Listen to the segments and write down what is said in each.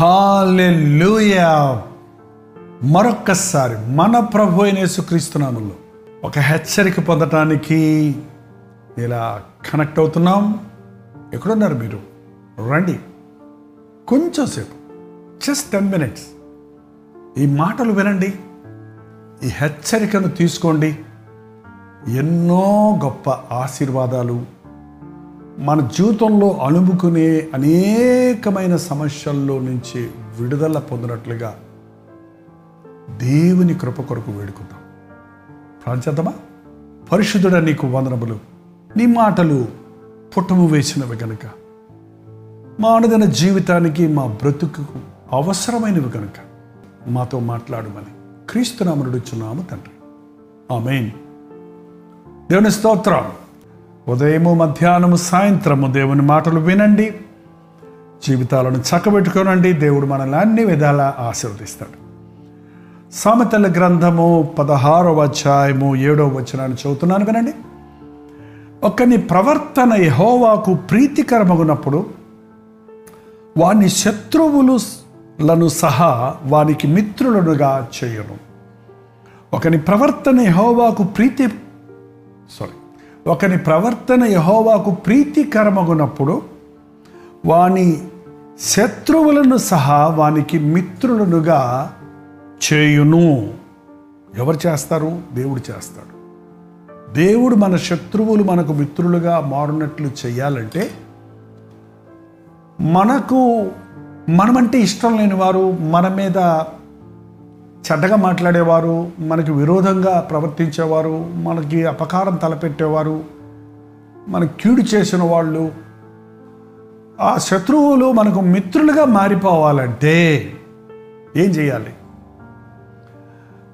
Hallelujah మరొక్కసారి మన ప్రభు అయిన యేసుక్రీస్తునామంలో ఒక హెచ్చరిక పొందటానికి ఇలా కనెక్ట్ అవుతున్నాం. ఎక్కడున్నారు మీరు? రండి. కొంచెంసేపు జస్ట్ టెన్ మినిట్స్ ఈ మాటలు వినండి. ఈ హెచ్చరికను తీసుకోండి. ఎన్నో గొప్ప ఆశీర్వాదాలు మన జీవితంలో అణుముకునే అనేకమైన సమస్యల్లో నుంచి విడుదల పొందినట్లుగా దేవుని కృప కొరకు వేడుకుందాం. ప్రాంచేద్దామా పరిశుద్ధుడ నీకు వందనములు. నీ మాటలు పుట్టము వేసినవి గనుక. మా అనుదిన జీవితానికి మా బ్రతుకు అవసరమైనవి కనుక మాతో మాట్లాడమని క్రీస్తునామనుడుచున్నాము తండ్రి. ఆమెన్. దేవుని స్తోత్రం. ఉదయము మధ్యాహ్నము సాయంత్రము దేవుని మాటలు వినండి. జీవితాలను చక్కబెట్టుకోనండి. దేవుడు మనల్ని అన్ని విధాలా ఆశీర్వదిస్తాడు. సామెతల గ్రంథము పదహారవ అధ్యాయము ఏడవ వచనాన్ని చదువుతున్నాను వినండి. ఒకని ప్రవర్తన యహోవాకు ప్రీతికరమగునప్పుడు వాని శత్రువులను సహా వానికి మిత్రులనుగా చేయను. ఒకని ప్రవర్తన యహోవాకు ప్రీతి సారీ ఒకని ప్రవర్తన యహోవాకు ప్రీతికరమగునప్పుడు వాని శత్రువులను సహా వానికి మిత్రులనుగా చేయును. ఎవరు చేస్తారు? దేవుడు చేస్తాడు. దేవుడు మన శత్రువులు మనకు మిత్రులుగా మారునట్లు చేయాలంటే మనకు మనమంటే ఇష్టం లేని వారు మన మీద చెడ్డగా మాట్లాడేవారు మనకి విరోధంగా ప్రవర్తించేవారు మనకి అపకారం తలపెట్టేవారు మన కీడు చేసిన వాళ్ళు ఆ శత్రువులు మనకు మిత్రులుగా మారిపోవాలంటే ఏం చేయాలి?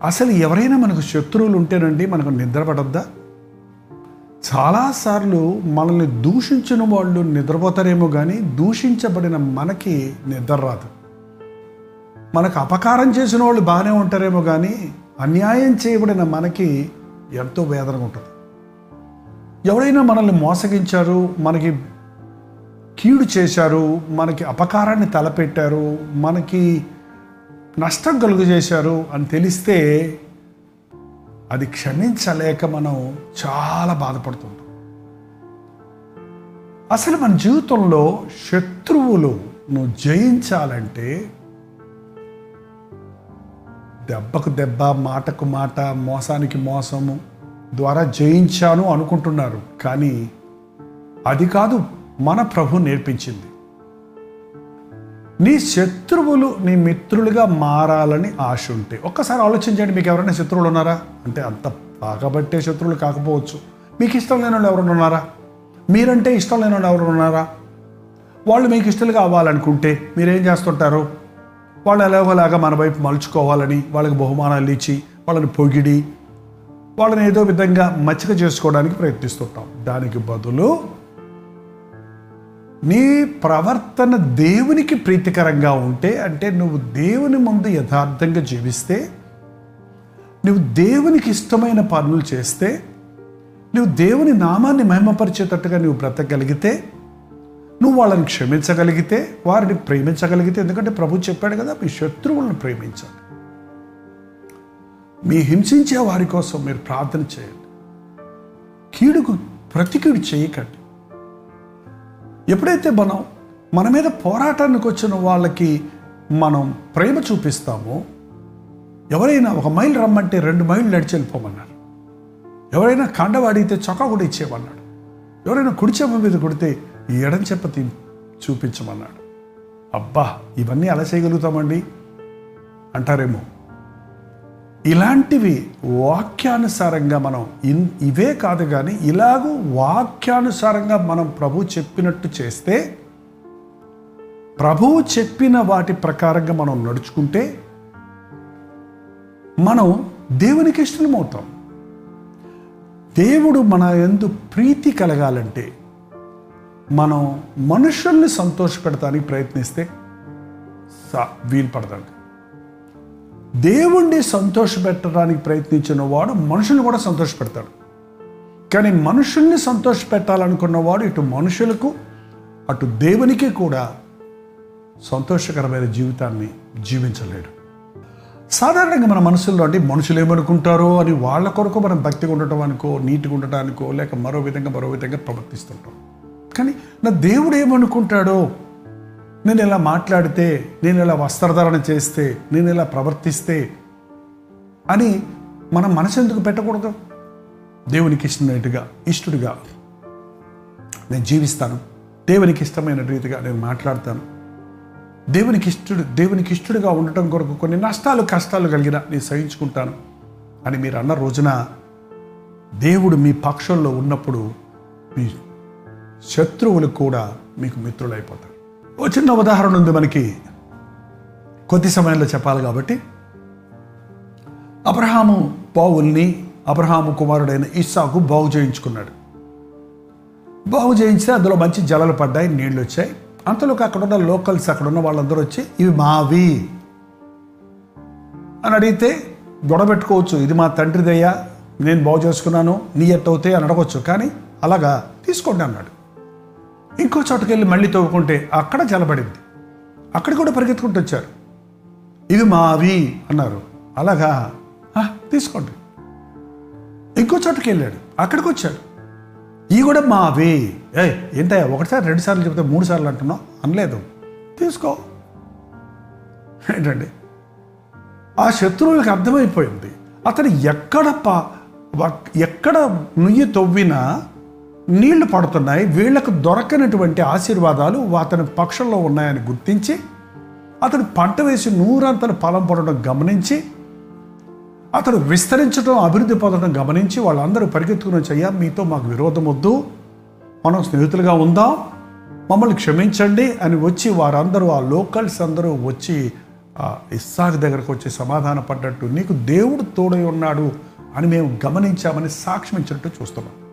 అసలు ఎవరైనా మనకు శత్రువులు ఉంటేనండి మనకు నిద్రపడద్దా చాలాసార్లు మనల్ని దూషించిన వాళ్ళు నిద్రపోతారేమో కానీ దూషించబడిన మనకి నిద్ర రాదు. మనకు అపకారం చేసిన వాళ్ళు బాగానే ఉంటారేమో కానీ అన్యాయం చేయబడిన మనకి ఎంతో వేదనగా ఉంటుంది. ఎవరైనా మనల్ని మోసగించారు మనకి కీడు చేశారు మనకి అపకారాన్ని తలపెట్టారు మనకి నష్టం కలుగు చేశారు అని తెలిస్తే అది క్షమించలేక మనం చాలా బాధపడుతుంటాం అసలు మన జీవితంలో శత్రువులు నువ్వు జయించాలంటే దెబ్బకు దెబ్బ మాటకు మాట మోసానికి మోసము ద్వారా జయించాను అనుకుంటున్నారు. కానీ అది కాదు మన ప్రభు నేర్పించింది. నీ శత్రువులు నీ మిత్రులుగా మారాలని ఆశ ఉంటే ఒక్కసారి ఆలోచించండి మీకు ఎవరైనా శత్రువులు ఉన్నారా? అంటే అంత బాగబట్టే శత్రువులు కాకపోవచ్చు. మీకు ఇష్టం లేని వాళ్ళు ఎవరైనా ఉన్నారా? మీరంటే ఇష్టం లేని వాళ్ళు ఎవరైనా ఉన్నారా? వాళ్ళు మీకు ఇష్టలుగా అవ్వాలనుకుంటే మీరేం చేస్తుంటారు? వాళ్ళు ఎలాగోలాగా మన వైపు మలుచుకోవాలని వాళ్ళకి బహుమానాలు ఇచ్చి వాళ్ళని పొగిడి వాళ్ళని ఏదో విధంగా మచ్చిక చేసుకోవడానికి ప్రయత్నిస్తుంటాం. దానికి బదులు నీ ప్రవర్తన దేవునికి ప్రీతికరంగా ఉంటే అంటే నువ్వు దేవుని ముందు యథార్థంగా జీవిస్తే నువ్వు దేవునికి ఇష్టమైన పనులు చేస్తే నువ్వు దేవుని నామాన్ని మహిమపరిచేటట్టుగా నువ్వు బ్రతకగలిగితే నువ్వు వాళ్ళని క్షమించగలిగితే వారిని ప్రేమించగలిగితే ఎందుకంటే ప్రభు చెప్పాడు కదా మీ శత్రువులను ప్రేమించాలి. మీ హింసించే వారి కోసం మీరు ప్రార్థన చేయండి. కీడుకు ప్రతికీడు చేయకండి. ఎప్పుడైతే మనం మన మీద పోరాటానికి వచ్చిన వాళ్ళకి మనం ప్రేమ చూపిస్తామో ఎవరైనా ఒక మైల్ రమ్మంటే రెండు మైళ్ళు నడిచి వెళ్ళిపోమన్నారు. ఎవరైనా కండవాడితే చొక్కా కూడా ఇచ్చేవన్నాడు ఎవరైనా కుడిచేమ మీద కొడితే ఈ ఎడం చెప్ప తీ చూపించమన్నాడు. అబ్బా ఇవన్నీ అలా చేయగలుగుతామండి? అంటారేమో. ఇలాంటివి వాక్యానుసారంగా మనం ఇన్ ఇవే కాదు కానీ ఇలాగూ వాక్యానుసారంగా మనం ప్రభు చెప్పినట్టు చేస్తే ప్రభువు చెప్పిన వాటి ప్రకారంగా మనం నడుచుకుంటే మనం దేవునికి ఇష్టమవుతాం. దేవుడు మన ఎందు ప్రీతి కలగాలంటే మనం మనుషుల్ని సంతోషపెడతానికి ప్రయత్నిస్తే సా వీలు పడతాడు దేవుణ్ణి సంతోషపెట్టడానికి ప్రయత్నించిన వాడు మనుషుల్ని కూడా సంతోషపెడతాడు. కానీ మనుషుల్ని సంతోషపెట్టాలనుకున్నవాడు ఇటు మనుషులకు అటు దేవునికి కూడా సంతోషకరమైన జీవితాన్ని జీవించలేడు. సాధారణంగా మన మనసుల్లో అంటే మనుషులు ఏమనుకుంటారో అని వాళ్ళ కొరకు మనం భక్తిగా ఉండటం అనుకో నీటుగా ఉండటానికో లేక మరో విధంగా మరో విధంగా ప్రవర్తిస్తుంటాం. కానీ నా దేవుడు ఏమనుకుంటాడో? నేను ఇలా మాట్లాడితే నేను ఇలా వస్త్రధారణ చేస్తే నేను ఇలా ప్రవర్తిస్తే అని మనం మనసు ఎందుకు పెట్టకూడదు? దేవునికి ఇష్టమైనట్టుగా ఇష్టడుగా నేను జీవిస్తాను. దేవునికి ఇష్టమైన రీతిగా నేను మాట్లాడతాను. దేవునికి ఇష్టడు దేవునికి ఇష్టడుగా ఉండటం కొరకు కొన్ని నష్టాలు కష్టాలు కలిగిన నేను సహించుకుంటాను. అని మీరు అన్న రోజున దేవుడు మీ పక్షంలో ఉన్నప్పుడు మీ శత్రువులు కూడా మీకు మిత్రులైపోతారు. ఓ చిన్న ఉదాహరణ ఉంది మనకి. కొద్ది సమయంలో చెప్పాలి కాబట్టి. అబ్రహాము బావుల్ని అబ్రహాము కుమారుడైన ఇస్సాకు బాగు చేయించుకున్నాడు. బాగు చేయించితే అందులో మంచి జలలు పడ్డాయి నీళ్ళు వచ్చాయి. అంతలోకి అక్కడ ఉన్న లోకల్స్ అక్కడ ఉన్న వాళ్ళందరూ వచ్చి ఇవి మావి. అని అడిగితే గొడవ పెట్టుకోవచ్చు ఇది మా తండ్రిదయ్యా నేను బాగు చేసుకున్నాను నీ ఎట్టవుతాయి అని అడగవచ్చు కానీ అలాగా తీసుకోండి అన్నాడు. ఇంకో చోటకెళ్ళి వెళ్ళి మళ్ళీ తవ్వుకుంటే అక్కడ జలపడింది అక్కడ కూడా పరిగెత్తుకుంటూ వచ్చారు. ఇవి మావి అన్నారు. అలాగా? తీసుకోండి. ఇంకో చోటకి వెళ్ళాడు అక్కడికి వచ్చాడు. ఈ కూడా మావి. ఏ ఏంటయ్యా? ఒకటిసారి రెండు సార్లు చెప్తే మూడు సార్లు అంటున్నావు? అనలేదు. తీసుకో. ఏంటండి? ఆ శత్రువులకు అర్థమైపోయింది. అతను ఎక్కడ పా ఎక్కడ నుయ్యి తవ్వినా నీళ్ళు పడుతున్నాయి వీళ్ళకు దొరకనటువంటి ఆశీర్వాదాలు అతని పక్షంలో ఉన్నాయని గుర్తించి అతను పంట వేసి నూరంతలు ఫలం పడడం గమనించి అతను విస్తరించడం అభివృద్ధి పొందడం గమనించి వాళ్ళందరూ పరిగెత్తుకుని వచ్చయ్యా మీతో మాకు విరోధం వద్దు మనం స్నేహితులుగా ఉందాం మమ్మల్ని క్షమించండి అని వచ్చి వారందరూ ఆ లోకల్స్ అందరూ వచ్చి ఆ దగ్గరకు వచ్చి సమాధాన పడ్డట్టు నీకు దేవుడు తోడై ఉన్నాడు అని మేము గమనించామని సాక్ష్యం ఇచ్చినట్టు చూస్తున్నాం.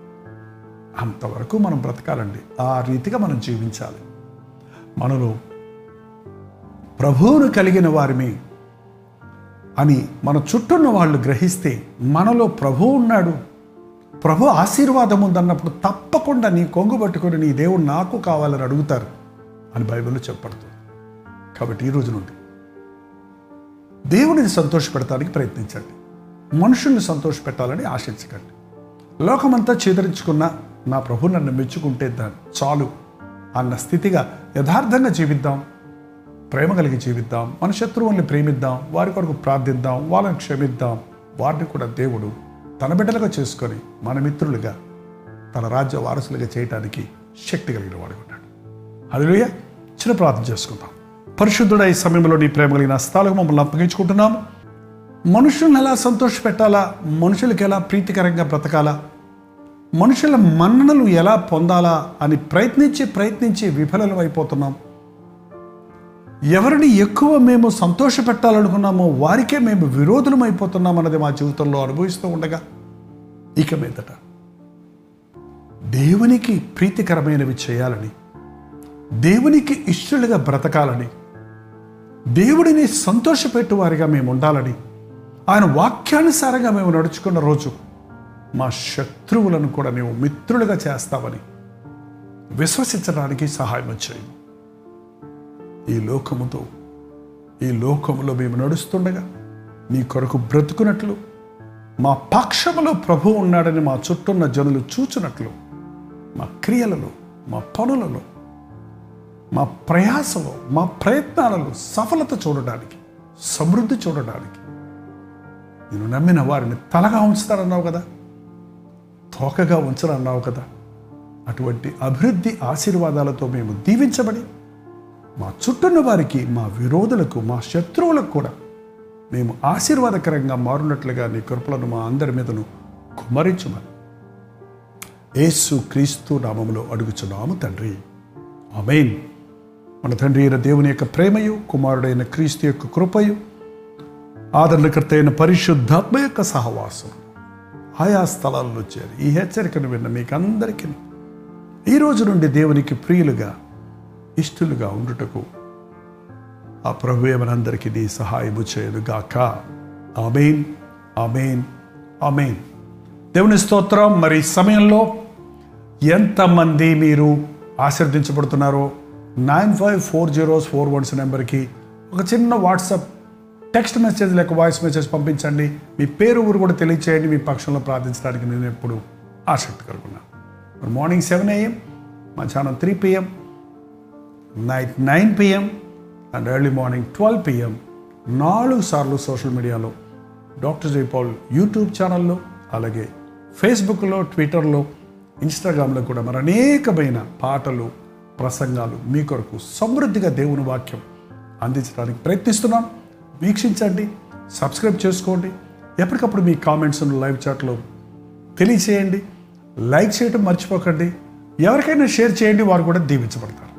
అంతవరకు మనం బ్రతకాలండి. ఆ రీతిగా మనం జీవించాలి. మనలో ప్రభువును కలిగిన వారిని అని మన చుట్టూన్న వాళ్ళు గ్రహిస్తే మనలో ప్రభు ఉన్నాడు. ప్రభు ఆశీర్వాదం ఉందన్నప్పుడు తప్పకుండా నీ కొంగు పట్టుకొని నీ దేవుడు నాకు కావాలని అడుగుతారు అని బైబిల్లో చెప్పబడుతుంది. కాబట్టి ఈ రోజు నుండి దేవుడిని సంతోషపెడతానికి ప్రయత్నించండి. మనుషుల్ని సంతోషపెట్టాలని ఆశించకండి. లోకమంతా చేదరించుకున్న నా ప్రభు నన్ను మెచ్చుకుంటే దాన్ని చాలు అన్న స్థితిగా యథార్థంగా జీవిద్దాం. ప్రేమ కలిగి జీవిద్దాం. మన శత్రువుల్ని ప్రేమిద్దాం. వారి కొరకు ప్రార్థిద్దాం. వాళ్ళని క్షమిద్దాం. వారిని కూడా దేవుడు తన బిడ్డలుగా చేసుకొని మన మిత్రులుగా తన రాజ్య వారసులుగా చేయటానికి శక్తి కలిగిన వాడు ఉన్నాడు. అదిలోయ చిన్న ప్రార్థన చేసుకుందాం. పరిశుద్ధుడ ఈ సమయంలో నీ ప్రేమ కలిగిన హస్తాలకు మమ్మల్ని అప్పగించుకుంటున్నాము. మనుషుల్ని ఎలా సంతోషపెట్టాలా? మనుషులకు ఎలా ప్రీతికరంగా బ్రతకాలా? మనుషుల మన్ననలు ఎలా పొందాలా అని ప్రయత్నించి ప్రయత్నించి విఫలం అయిపోతున్నాం ఎవరిని ఎక్కువ మేము సంతోషపెట్టాలనుకున్నామో వారికే మేము విరోధులం అయిపోతున్నాం అన్నది మా జీవితంలో అనుభవిస్తూ ఉండగా ఇక మీదట దేవునికి ప్రీతికరమైనవి చేయాలని దేవునికి ఇష్టలుగా బ్రతకాలని దేవుడిని సంతోషపెట్టువారిగా మేము ఉండాలని ఆయన వాక్యానుసారంగా మేము నడుచుకున్న రోజు మా శత్రువులను కూడా మేము మిత్రులుగా చేస్తామని విశ్వసించడానికి సహాయం చేయి. ఈ లోకముతో ఈ లోకములో మేము నడుస్తుండగా నీ కొరకు బ్రతుకున్నట్లు మా పక్షములో ప్రభు ఉన్నాడని మా చుట్టూన్న జనులు చూచినట్లు మా క్రియలలో మా పనులలో మా ప్రయాసలో మా ప్రయత్నాలలో సఫలత చూడడానికి సమృద్ధి చూడడానికి నేను నమ్మిన వారిని తలగా ఉంచుతారన్నావు కదా. తోకగా ఉంచరన్నావు కదా. అటువంటి అభివృద్ధి ఆశీర్వాదాలతో మేము దీవించబడి మా చుట్టూన్న వారికి మా విరోధులకు మా శత్రువులకు కూడా మేము ఆశీర్వాదకరంగా మారునట్లుగా నీ కృపలను మా అందరి మీదను కుమరించమని యేసు క్రీస్తు నామములో అడుగుచున్నాము తండ్రి. ఆమెన్. మన తండ్రి అయిన దేవుని యొక్క ప్రేమయు కుమారుడైన క్రీస్తు యొక్క కృపయు ఆదరణకర్త అయిన పరిశుద్ధాత్మ యొక్క సహవాసం ఆయా స్థలాల్లో చేరి ఈ హెచ్చరికను విన్న మీకందరికీ ఈ రోజు నుండి దేవునికి ప్రియులుగా ఇష్టలుగా ఉండుటకు ఆ ప్రభు మనందరికీ నీ సహాయము చేయదుగాక ఆమెన్ ఆమెన్ ఆమెన్. దేవుని స్తోత్రం. మరి సమయంలో ఎంతమంది మీరు ఆశీర్దించబడుతున్నారో nine five four zeros four ones నెంబర్కి ఒక చిన్న వాట్సాప్ టెక్స్ట్ మెసేజ్ లేక వాయిస్ మెసేజ్ పంపించండి. మీ పేరు ఊరు కూడా తెలియచేయండి. మీ పక్షంలో ప్రార్థించడానికి నేను ఎప్పుడు ఆసక్తి కలుగున్నాను మార్నింగ్ సెవెన్ ఏఎం మధ్యాహ్నం three PM night nine PM and early morning twelve PM నాలుగు సార్లు సోషల్ మీడియాలో డాక్టర్ జైపాల్ యూట్యూబ్ ఛానల్లో అలాగే ఫేస్బుక్లో ట్విట్టర్లో ఇన్స్టాగ్రామ్లో కూడా మరి అనేకమైన పాటలు ప్రసంగాలు మీ కొరకు సమృద్ధిగా దేవుని వాక్యం అందించడానికి ప్రయత్నిస్తున్నాం. వీక్షించండి సబ్స్క్రైబ్ చేసుకోండి ఎప్పటికప్పుడు మీ కామెంట్స్ లైవ్ చాట్లో తెలియచేయండి లైక్ చేయటం మర్చిపోకండి ఎవరికైనా షేర్ చేయండి వారు కూడా దీవించబడతారు.